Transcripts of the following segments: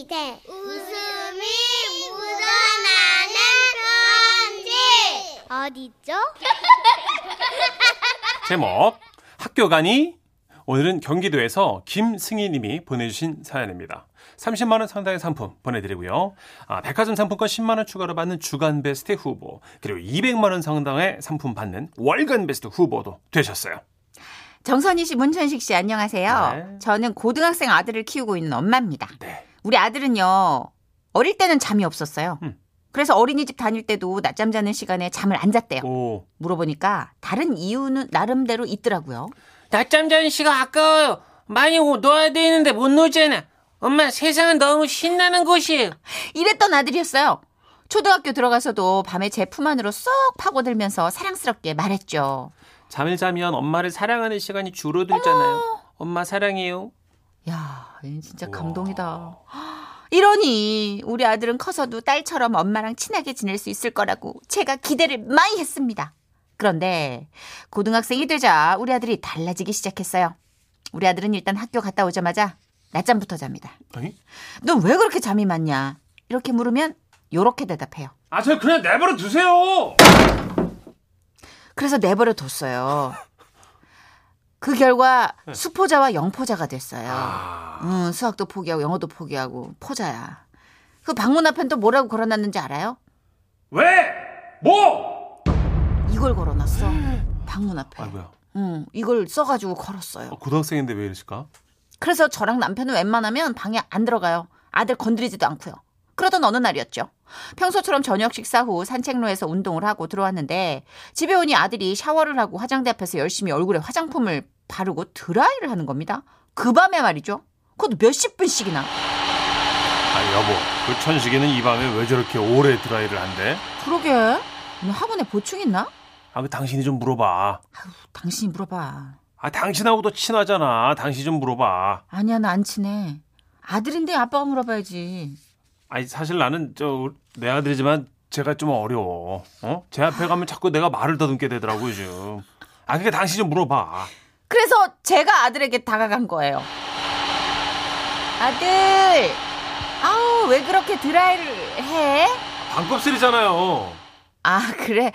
시대 웃음이 묻어나는 편지 어디죠? 제목 학교 가니? 오늘은 경기도에서 김승희 님이 보내주신 사연입니다. 30만 원 상당의 상품 보내드리고요. 아, 백화점 상품권 10만 원 추가로 받는 주간 베스트 후보 그리고 200만 원 상당의 상품 받는 월간 베스트 후보도 되셨어요. 정선희 씨, 문천식 씨, 안녕하세요. 네. 저는 고등학생 아들을 키우고 있는 엄마입니다. 네. 우리 아들은요, 어릴 때는 잠이 없었어요. 음. 그래서 어린이집 다닐 때도 낮잠 자는 시간에 잠을 안 잤대요. 오, 물어보니까 다른 이유는 나름대로 있더라고요. 낮잠 자는 시간 아까워요. 많이 놓아야 되는데 못 놓잖아. 엄마 세상은 너무 신나는 곳이에요. 이랬던 아들이었어요. 초등학교 들어가서도 밤에 제 품 안으로 쏙 파고들면서 사랑스럽게 말했죠. 잠을 자면 엄마를 사랑하는 시간이 줄어들잖아요. 엄마 사랑해요. 야, 얘 진짜 우와. 감동이다. 이러니 우리 아들은 커서도 딸처럼 엄마랑 친하게 지낼 수 있을 거라고 제가 기대를 많이 했습니다. 그런데 고등학생이 되자 우리 아들이 달라지기 시작했어요. 우리 아들은 일단 학교 갔다 오자마자 낮잠부터 잡니다. 너왜 그렇게 잠이 많냐? 이렇게 물으면 요렇게 대답해요. 아, 저 그냥 내버려 두세요. 그래서 내버려 뒀어요. 그 결과 수포자와 영포자가 됐어요. 아, 응, 수학도 포기하고 영어도 포기하고 포자야. 그 방문 앞엔 또 뭐라고 걸어놨는지 알아요? 왜? 뭐? 이걸 걸어놨어. 방문 앞에. 아이고야. 응, 이걸 써가지고 걸었어요. 어, 고등학생인데 왜 이러실까? 그래서 저랑 남편은 웬만하면 방에 안 들어가요. 아들 건드리지도 않고요. 그러던 어느 날이었죠. 평소처럼 저녁 식사 후 산책로에서 운동을 하고 들어왔는데 집에 오니 아들이 샤워를 하고 화장대 앞에서 열심히 얼굴에 화장품을 바르고 드라이를 하는 겁니다. 그 밤에 말이죠. 그것도 몇십 분씩이나. 아, 여보. 그 천식이는 이 밤에 왜 저렇게 오래 드라이를 한대? 그러게. 오늘 학원에 보충 있나? 아, 그 당신이 좀 물어봐. 당신이 물어봐. 아, 당신하고도 친하잖아. 당신 좀 물어봐. 아니야, 나 안 친해. 아들인데 아빠가 물어봐야지. 아니, 사실 나는 저 내 아들이지만 제가 좀 어려워. 어? 제 앞에 가면 자꾸 내가 말을 더듬게 되더라고 요즘. 아, 그게 당신 좀 물어봐. 그래서 제가 아들에게 다가간 거예요. 아들, 아우, 왜 그렇게 드라이를 해? 반곱슬이잖아요. 아, 그래.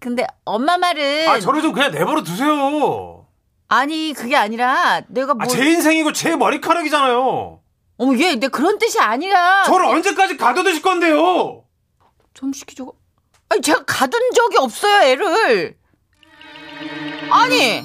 근데 엄마 말은. 아, 저를 좀 그냥 내버려 두세요. 아니, 그게 아니라 내가 뭐. 아, 제 인생이고 제 머리카락이잖아요. 어머, 얘, 내 그런 뜻이 아니라. 저를 언제까지 가둬두실 건데요? 좀 시키죠. 아니, 제가 가둔 적이 없어요, 애를. 아니,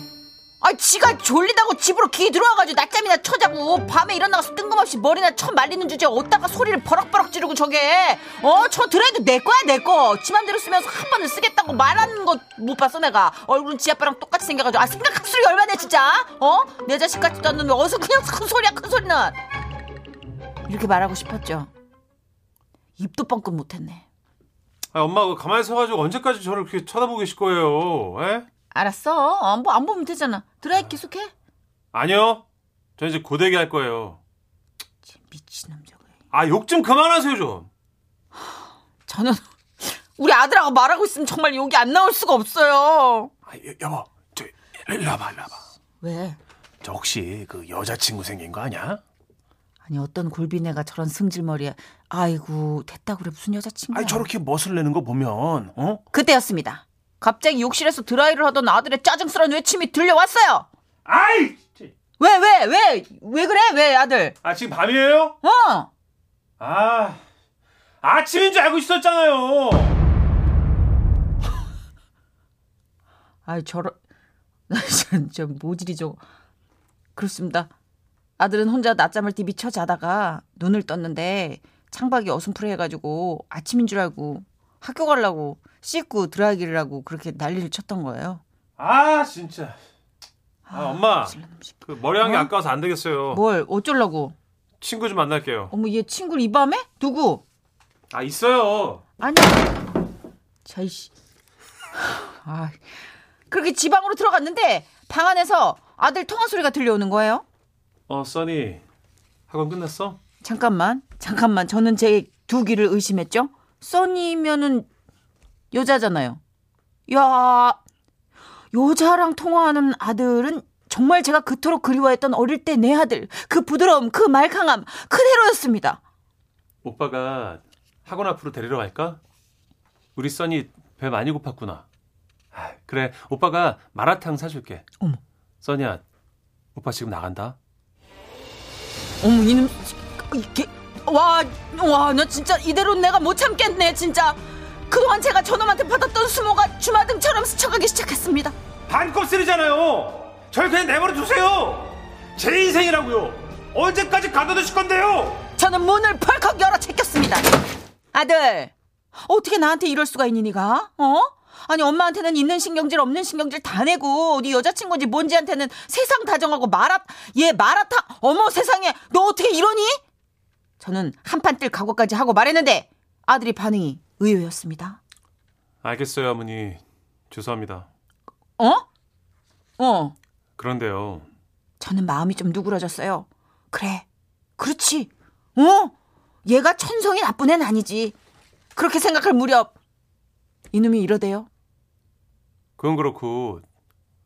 아, 지가 졸리다고 집으로 기 들어와가지고 낮잠이나 쳐자고 밤에 일어나서 뜬금없이 머리나 쳐 말리는 주제에 어디다가 소리를 버럭버럭 지르고 저게 어저 드라이도 내 거야 내거지 맘대로 쓰면서 한 번을 쓰겠다고 말하는 거 못 봤어 내가 얼굴은 지 아빠랑 똑같이 생겨가지고 아 생각할수록 열받네 진짜 어내 자식 같지도 않는 왜 어서 그냥 큰 소리야 큰 소리는 이렇게 말하고 싶었죠 입도 뻥끗 못했네 아, 엄마 그 가만히 서가지고 언제까지 저를 그렇게 쳐다보고 계실 거예요? 에? 알았어 안, 보, 안 보면 되잖아 드라이 계속해 아니요. 저 이제 고데기 할 거예요. 미친놈 저거 아, 욕 좀 그만하세요, 좀. 저는 우리 아들하고 말하고 있으면 정말 욕이 안 나올 수가 없어요. 아, 여, 여보, 저, 일로 와봐, 일로 와봐. 왜? 저 혹시 그 여자친구 생긴 거 아니야? 아니 어떤 골비네가 저런 승질머리에 아이고 됐다 그래 무슨 여자친구야. 아니, 저렇게 멋을 내는 거 보면, 어? 그때였습니다. 갑자기 욕실에서 드라이를 하던 아들의 짜증스러운 외침이 들려왔어요. 아이! 왜 왜 왜 왜 그래 왜 아들? 아, 지금 밤이에요? 어 아, 아침인 줄 알고 있었잖아요. 아이 저런 저 모질이 저거 그렇습니다. 아들은 혼자 낮잠을 디비쳐 자다가 눈을 떴는데 창밖이 어슴푸레해가지고 아침인 줄 알고 학교 가려고 씻고 드라이기를 하고 그렇게 난리를 쳤던 거예요. 아, 진짜. 아, 엄마. 놈 새끼. 그 머리 한개 어? 아까워서 안 되겠어요. 뭘 어쩌려고? 친구 좀 만날게요. 어머 얘 친구를 이 밤에 누구? 아, 있어요. 아니야. 자이씨. 아 그렇게 지방으로 들어갔는데 방 안에서 아들 통화 소리가 들려오는 거예요. 어, 써니. 학원 끝났어? 잠깐만, 잠깐만. 저는 제 두 귀를 의심했죠. 써니면은 여자잖아요. 야, 여자랑 통화하는 아들은 정말 제가 그토록 그리워했던 어릴 때 내 아들. 그 부드러움, 그 말캉함 그대로였습니다. 오빠가 학원 앞으로 데리러 갈까? 우리 써니 배 많이 고팠구나. 아, 그래, 오빠가 마라탕 사줄게. 어머. 써니야, 오빠 지금 나간다. 어머 이놈 이게 와와 나 진짜 이대로 내가 못 참겠네 진짜 그동안 제가 저놈한테 받았던 수모가 주마등처럼 스쳐가기 시작했습니다 반곱슬이잖아요. 절 그냥 내버려 두세요. 제 인생이라고요. 언제까지 가둬두실 건데요? 저는 문을 펄컥 열어 제꼈습니다 아들 어떻게 나한테 이럴 수가 있니 니가 어? 아니 엄마한테는 있는 신경질 없는 신경질 다 내고 네 여자친구인지 뭔지한테는 세상 다정하고 마라 얘 마라탕 어머 세상에 너 어떻게 이러니? 저는 한판 뜰 각오까지 하고 말했는데 아들이 반응이 의외였습니다 알겠어요, 어머니. 죄송합니다. 어? 어 그런데요. 저는 마음이 좀 누그러졌어요. 그래, 그렇지. 어? 얘가 천성이 나쁜 애는 아니지. 그렇게 생각할 무렵 이놈이 이러대요. 그건 그렇고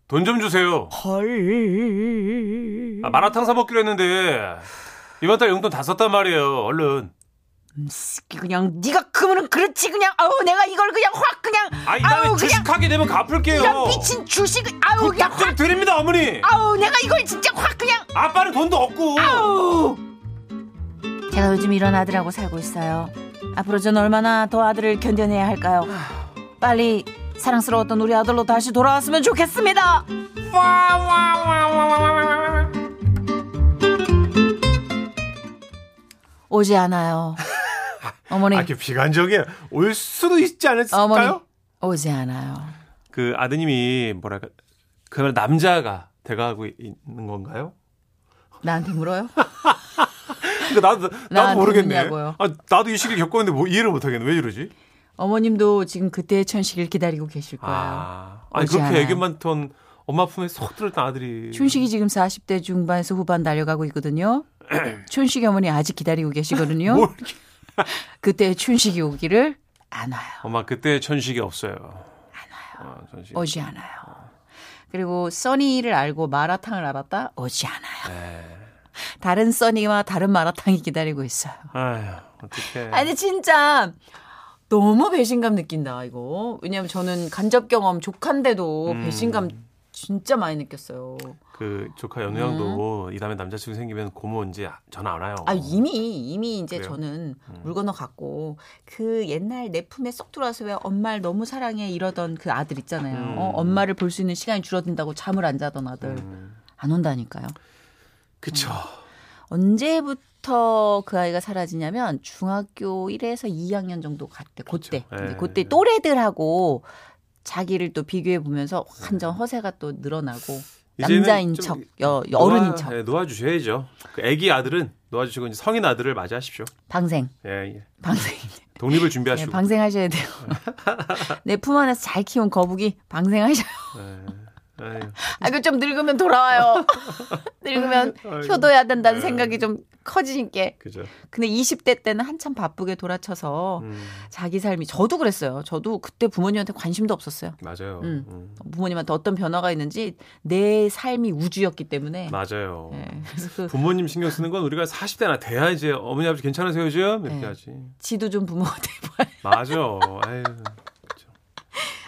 돈 좀 주세요. 헐. 아, 마라탕 사 먹기로 했는데 이번 달 용돈 다 썼단 말이에요. 얼른. 음스키 그냥 네가 그러면 그렇지 그냥 아우 내가 이걸 그냥 확 그냥 아, 이 다음에 아우, 그냥 주식하게 되면 갚을게요. 이런 미친 주식을 아우 그냥 확 드립니다, 어머니. 아우 내가 이걸 진짜 확 그냥 아빠는 돈도 없고. 아우 제가 요즘 이런 아들하고 살고 있어요. 앞으로 전 얼마나 더 아들을 견뎌내야 할까요? 빨리 사랑스러웠던 우리 아들로 다시 돌아왔으면 좋겠습니다. 오지 않아요. 어머니, 아, 이게 비관적이에요. 올 수도 있지 않을까요? 어머니 오지 않아요. 그 아드님이 뭐랄까 그날 남자가 돼가고 있는 건가요? 나한테 물어요? 근데 나도 나도 나한테 모르겠네. 묻냐고요. 아, 나도 이 시기를 겪었는데 뭐 이해를 못 하겠네. 왜 이러지? 어머님도 지금 그때의 천식을 기다리고 계실 거예요. 아, 아니 그렇게 않아요. 애교 많던 엄마 품에 속 들었던 아들이 춘식이 지금 40대 중반에서 후반 달려가고 있거든요. 춘식이 어머니 아직 기다리고 계시거든요. 뭘 이렇게- 그때 춘식이 오기를 안 와요. 엄마 그때 천식이 없어요. 안 와요. 어, 천식. 오지 않아요. 그리고 써니를 알고 마라탕을 알았다? 오지 않아요. 네. 다른 써니와 다른 마라탕이 기다리고 있어요. 아휴 어떡해. 아니 진짜 너무 배신감 느낀다 이거. 왜냐면 저는 간접 경험 조카인데도 음. 배신감 진짜 많이 느꼈어요. 그 조카 연우 형도 이 다음에 남자친구 생기면 고모 이제 전화 안 와요. 음. 아 이미 이미 이제 그래요? 저는 물 건너 갔고 그 옛날 내 품에 쏙 들어와서 왜 엄마를 너무 사랑해 이러던 그 아들 있잖아요. 음. 어, 엄마를 볼 수 있는 시간이 줄어든다고 잠을 안 자던 아들 음, 안 온다니까요. 그쵸. 언제부터 그 아이가 사라지냐면 중학교 1에서 2학년 정도 갔대. 그때. 그렇죠. 이제 예. 그때 또래들하고 자기를 또 비교해 보면서 완전 허세가 또 늘어나고 남자인 좀 척, 여, 어른인 척, 예, 놓아주셔야죠. 그 아기 아들은 놓아주시고 이제 성인 아들을 맞이하십시오. 방생, 예, 예. 방생. 독립을 네, 준비하시고. 방생하셔야 돼요. 내 품 안에서 잘 키운 거북이 방생하셔요. 예. 아, 이거 좀 늙으면 돌아와요. 늙으면 아이고. 효도해야 된다는 네. 생각이 좀 커지니까. 그죠. 근데 20대 때는 한참 바쁘게 돌아쳐서 음, 자기 삶이 저도 그랬어요. 저도 그때 부모님한테 관심도 없었어요. 맞아요. 음. 음, 부모님한테 어떤 변화가 있는지 내 삶이 우주였기 때문에. 맞아요. 네, 그래서 그 부모님 신경 쓰는 건 우리가 40대나 돼야 이제 어머니 아버지 괜찮으세요 요즘 이렇게 네. 하지. 지도 좀 부모가 돼봐요. 맞아. 아유.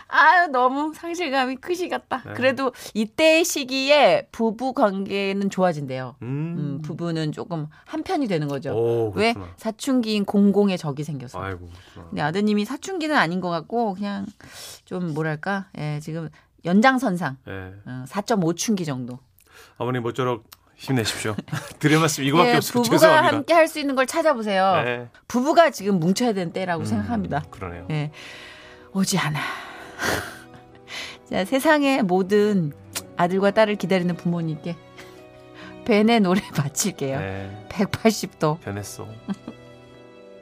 아유 너무 상실감이 크시겠다. 네. 그래도 이때 시기에 부부 관계는 좋아진대요. 음. 음, 부부는 조금 한편이 되는 거죠. 오, 왜. 사춘기인 공공의 적이 생겨서. 아이고. 그렇구나. 근데 아드님이 사춘기는 아닌 것 같고 그냥 좀 뭐랄까, 예, 지금 연장선상 예. 어, 4.5춘기 정도. 어머니 모쪼록 힘내십시오. 드릴 말씀 이거밖에 예, 없어요. 부부가 죄송합니다. 함께 할 수 있는 걸 찾아보세요. 네. 부부가 지금 뭉쳐야 되는 때라고 음, 생각합니다. 그러네요. 예. 오지 않아. 자, 세상의 모든 아들과 딸을 기다리는 부모님께 벤의 노래 바칠게요. 네. 180도. 변했어.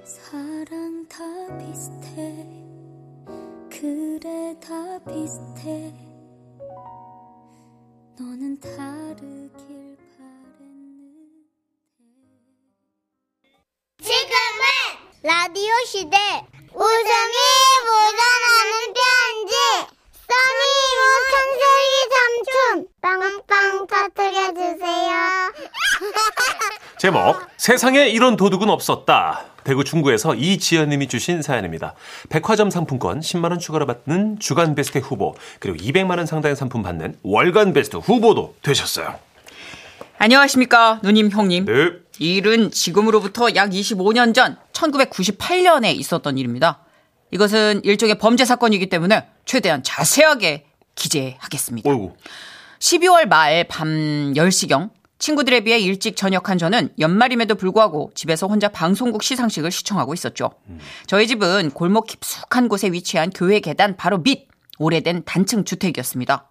사랑 다 비슷해 그래 다 비슷해 너는 다르길 바랬는데 지금은 라디오 시대 웃음이 묻어나는 편지 써니 우천세기 삼촌 빵빵 터뜨려 주세요 제목 세상에 이런 도둑은 없었다. 대구 중구에서 이지연님이 주신 사연입니다. 백화점 상품권 10만 원 추가로 받는 주간 베스트 후보 그리고 200만 원 상당의 상품 받는 월간 베스트 후보도 되셨어요. 안녕하십니까, 누님, 형님. 네. 이 일은 지금으로부터 약 25년 전 1998년에 있었던 일입니다. 이것은 일종의 범죄 사건이기 때문에 최대한 자세하게 기재하겠습니다. 어이구. 12월 말 밤 10시경 친구들에 비해 일찍 저녁한 저는 연말임에도 불구하고 집에서 혼자 방송국 시상식을 시청하고 있었죠. 저희 집은 골목 깊숙한 곳에 위치한 교회 계단 바로 밑 오래된 단층 주택이었습니다.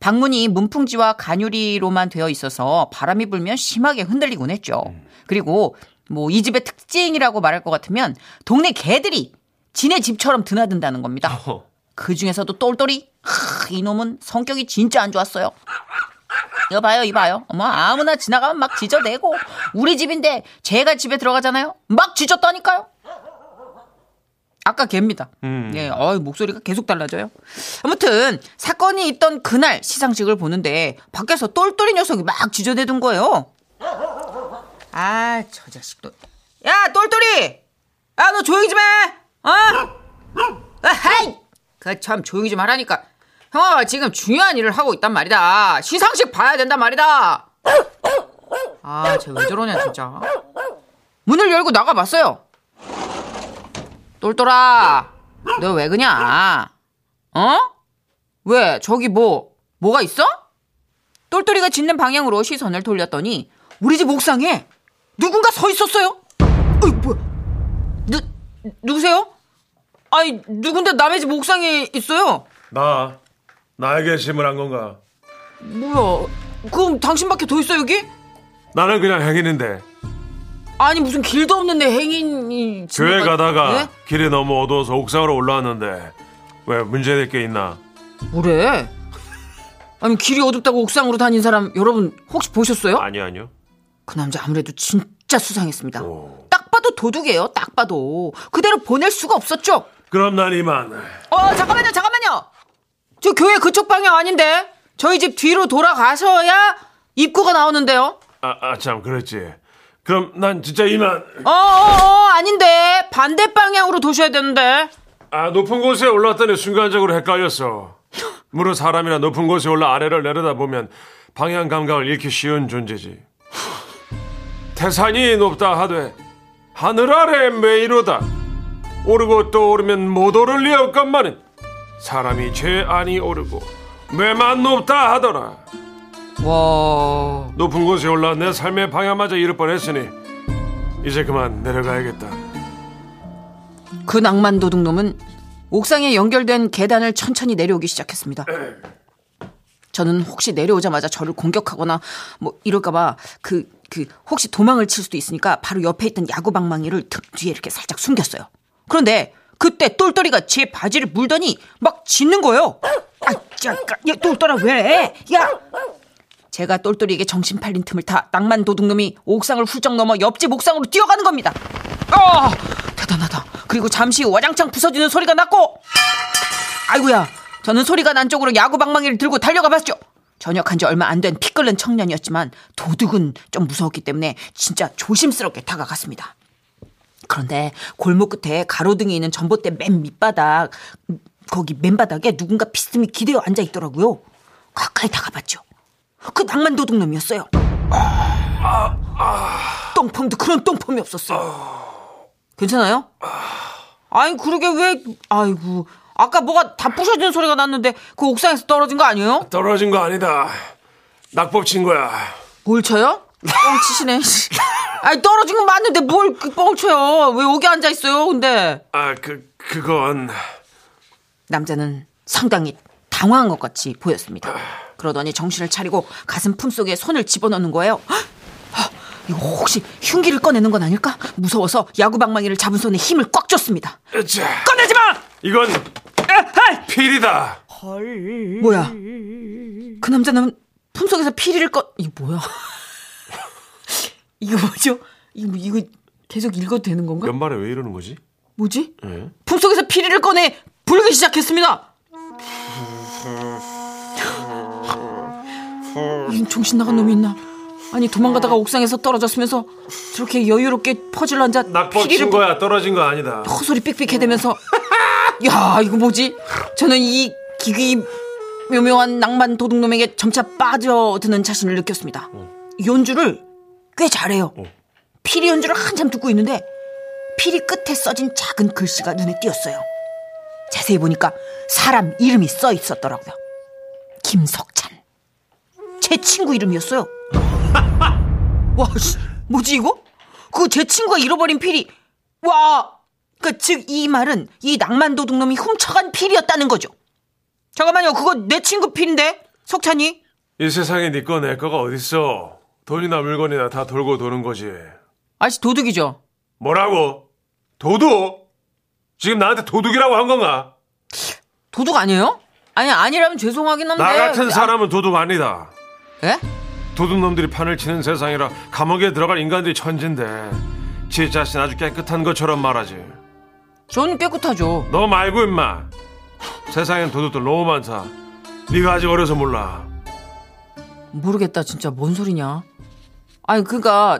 방문이 문풍지와 간유리로만 되어 있어서 바람이 불면 심하게 흔들리곤 했죠. 그리고 뭐 이 집의 특징이라고 말할 것 같으면 동네 개들이 지네 집처럼 드나든다는 겁니다. 그 중에서도 똘똘이 하, 이놈은 성격이 진짜 안 좋았어요. 이거 봐요, 이거 봐요. 어머, 아무나 지나가면 막 짖어대고, 우리 집인데 제가 집에 들어가잖아요? 막 짖었다니까요? 아까 걔입니다. 예, 어이, 목소리가 계속 달라져요. 아무튼, 사건이 있던 그날 시상식을 보는데, 밖에서 똘똘이 녀석이 막 짖어대던 거예요. 아, 저 자식도. 야, 똘똘이! 야, 너 조용히 좀 해! 어? 아 하이! 그 참 조용히 좀 하라니까. 형아, 지금 중요한 일을 하고 있단 말이다. 시상식 봐야 된단 말이다. 아, 쟤 왜 저러냐, 진짜. 문을 열고 나가봤어요. 똘똘아, 너 왜 그냐? 어? 왜, 저기 뭐, 뭐가 있어? 똘똘이가 짖는 방향으로 시선을 돌렸더니, 우리 집 옥상에 누군가 서 있었어요. 어이, 뭐야. 누, 누구세요? 아니, 누군데 남의 집 옥상에 있어요? 나 나에게 질문한 건가? 뭐야? 그럼 당신밖에 더 있어 여기? 나는 그냥 행인인데 아니 무슨 길도 없는데 행인이 교회 가다가 네? 길이 너무 어두워서 옥상으로 올라왔는데 왜 문제될 게 있나? 뭐래? 아니 길이 어둡다고 옥상으로 다닌 사람 여러분 혹시 보셨어요? 아니요 아니요. 그 남자 아무래도 진짜 수상했습니다. 오. 딱 봐도 도둑이에요. 딱 봐도 그대로 보낼 수가 없었죠. 그럼 난 이만. 어 잠깐만요 잠깐만요. 저 교회 그쪽 방향 아닌데 저희 집 뒤로 돌아가셔야 입구가 나오는데요. 아참 그랬지. 그럼 난 진짜 이만. 어어어 어, 아닌데 반대 방향으로 도셔야 되는데. 아 높은 곳에 올랐더니 순간적으로 헷갈렸어. 무릇 사람이나 높은 곳에 올라 아래를 내려다 보면 방향 감각을 잃기 쉬운 존재지. 태산이 높다 하되 하늘 아래 매이로다. 오르고 또 오르면 못 오를 리 없건만은 사람이 죄 아니 오르고 매만 높다 하더라. 와. 높은 곳에 올라 내 삶의 방향마저 잃을 뻔했으니 이제 그만 내려가야겠다. 그 낭만 도둑놈은 옥상에 연결된 계단을 천천히 내려오기 시작했습니다. 저는 혹시 내려오자마자 저를 공격하거나 뭐 이럴까봐 그, 그, 혹시 도망을 칠 수도 있으니까 바로 옆에 있던 야구방망이를 등 뒤에 이렇게 살짝 숨겼어요. 그런데 그때 똘똘이가 제 바지를 물더니 막 짖는 거예요. 아, 잠깐, 야, 똘똘아, 왜? 야! 제가 똘똘이에게 정신 팔린 틈을 타 낭만 도둑놈이 옥상을 훌쩍 넘어 옆집 옥상으로 뛰어가는 겁니다. 아, 대단하다. 그리고 잠시 후 와장창 부서지는 소리가 났고, 아이고야, 저는 소리가 난 쪽으로 야구 방망이를 들고 달려가 봤죠. 전역한 지 얼마 안 된 피 끓는 청년이었지만 도둑은 좀 무서웠기 때문에 진짜 조심스럽게 다가갔습니다. 그런데 골목 끝에 가로등이 있는 전봇대 맨 밑바닥 거기 맨바닥에 누군가 비스듬히 기대어 앉아 있더라고요. 가까이 다가봤죠. 그 낭만 도둑놈이었어요. 똥폼도 그런 똥폼이 없었어요. 괜찮아요? 아니 그러게 왜 아이고 아까 뭐가 다 부셔지는 소리가 났는데 그 옥상에서 떨어진 거 아니에요? 떨어진 거 아니다. 낙법 친 거야. 뭘 쳐요? 뻥 치시네. 아니 떨어진 건 맞는데 뭘뻥 쳐요? 왜 여기 앉아 있어요? 근데 아, 그, 그건. 남자는 상당히 당황한 것 같이 보였습니다. 그러더니 정신을 차리고 가슴 품 속에 손을 집어넣는 거예요. 헉! 아, 이거 혹시 흉기를 꺼내는 건 아닐까? 무서워서 야구방망이를 잡은 손에 힘을 꽉 줬습니다. 자, 꺼내지 마! 이건! 필이다. 뭐야? 그 남자는 품속에서 피리를 꺼 이게 뭐야? 이거 뭐죠? 이거 이거 계속 읽어도 되는 건가? 연말에 왜 이러는 거지? 뭐지? 예? 품속에서 피리를 꺼내 불기 시작했습니다. 이 정신 나간 놈이 있나? 아니 도망가다가 옥상에서 떨어졌으면서 저렇게 여유롭게 퍼즐 앉아 낙법 친 피리를 거야. 떨어진 거 아니다. 헛소리 삑삑해대면서 야 이거 뭐지? 저는 이 기귀 묘묘한 낭만 도둑놈에게 점차 빠져드는 자신을 느꼈습니다. 연주를 꽤 잘해요. 피리 연주를 한참 듣고 있는데 피리 끝에 써진 작은 글씨가 눈에 띄었어요. 자세히 보니까 사람 이름이 써 있었더라고요. 김석찬. 제 친구 이름이었어요. 와, 씨, 뭐지 이거? 그 제 친구가 잃어버린 피리. 와, 그즉이 말은 이 낭만 도둑놈이 훔쳐간 피리였다는 거죠. 잠깐만요, 그거 내 친구 피인데 석찬이? 이 세상에 네 거 내 거가 어딨어. 돈이나 물건이나 다 돌고 도는 거지. 아저씨 도둑이죠. 뭐라고? 도둑? 지금 나한테 도둑이라고 한 건가? 도둑 아니에요? 아니 아니라면 죄송하긴 한데. 나 같은 사람은 도둑 아니다. 예? 도둑놈들이 판을 치는 세상이라 감옥에 들어갈 인간들이 천진데 지 자신 아주 깨끗한 것처럼 말하지. 저는 깨끗하죠. 너 말고 임마. 세상엔 도둑들 너무 많다. 네가 아직 어려서 몰라. 모르겠다 진짜 뭔 소리냐. 아니 그니까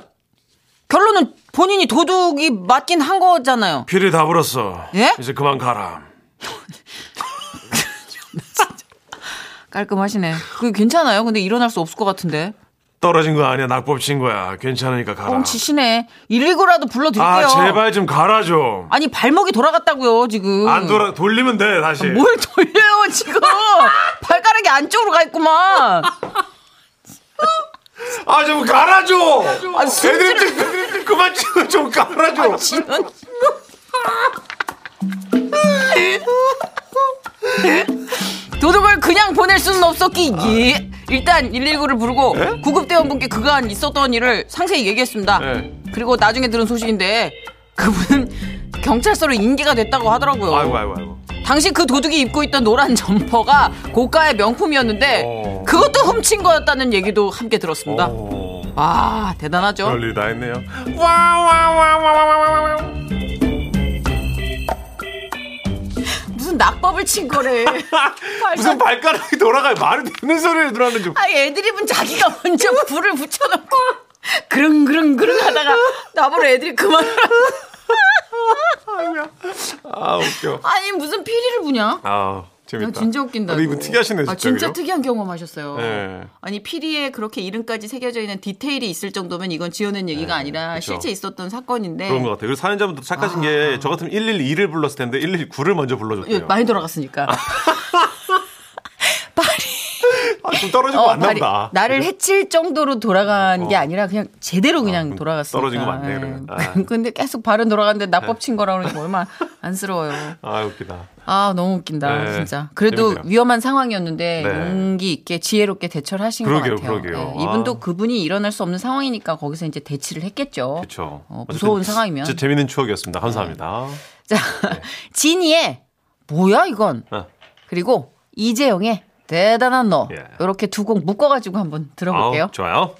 결론은 본인이 도둑이 맞긴 한 거잖아요. 피리 다 불었어. 예? 이제 그만 가라. 깔끔하시네. 그게 괜찮아요? 근데 일어날 수 없을 것 같은데. 떨어진 거 아니야. 낙법 친 거야. 괜찮으니까 가라. 뻥치시네. 119라도 불러드릴게요. 아 제발 좀 가라 좀. 아니 발목이 돌아갔다고요 지금. 안 돌아 돌리면 돼 다시. 뭘 돌려요 지금. 발가락이 안쪽으로 가 있구만. 아좀 좀. 아. 애들 좀 애들 좀 그만 치고 좀 좀. 지는. 도둑을 그냥 보낼 수는 없었기 예. 일단 119를 부르고 구급대원분께 그간 있었던 일을 상세히 얘기했습니다. 네. 그리고 나중에 들은 소식인데 그분은 경찰서로 인계가 됐다고 하더라고요. 아이고 아이고 아이고. 당시 그 도둑이 입고 있던 노란 점퍼가 고가의 명품이었는데 어. 그것도 훔친 거였다는 얘기도 함께 들었습니다. 오, 와 대단하죠. 별일 다 했네요. 무슨 낙법을 친 거래. 무슨 발가락이 돌아가요? 말이 되는 소리를 들었는 좀. 아 애드립은 자기가 먼저 불을 붙여놓고 그릉그릉그릉 하다가 나보러 애들이 그만하라고. 아 웃겨. 아니 무슨 피리를 부냐? 아 재밌다. 아, 진짜 웃긴다. 근데 이거 특이하시네 진짜. 아, 진짜 그죠? 특이한 경험하셨어요. 네. 아니 피리에 그렇게 이름까지 새겨져 있는 디테일이 있을 정도면 이건 지어낸 얘기가 아니라 그쵸. 실제 있었던 사건인데 그런 것 같아요. 그리고 사연자분도 착하신 게저 같으면 112를 불렀을 텐데 119를 먼저 예, 불러줬대요. 많이 돌아갔으니까. 아, 좀 떨어지고 어, 발이 보다. 나를 해칠 정도로 돌아간 게 아니라 그냥 제대로 그냥 그 돌아갔으니까. 떨어진 거 맞네, 그러면. 아. 근데 계속 발은 돌아갔는데 낙법 친 거라 그러니까 얼마나 안쓰러워요. 아 웃기다. 아 너무 웃긴다 네, 진짜. 그래도 재밌네요. 위험한 상황이었는데 네. 용기 있게 지혜롭게 대처를 하신 그러게요, 것 같아요. 그러게요. 네, 이분도 아. 그분이 일어날 수 없는 상황이니까 거기서 이제 대치를 했겠죠. 그렇죠. 어, 무서운 상황이면. 진짜 재밌는 추억이었습니다. 감사합니다. 자 지니의 뭐야 이건 어. 그리고 이재영의 대단한 너 예. 이렇게 두 곡 묶어가지고 한번 들어볼게요. 아우, 좋아요.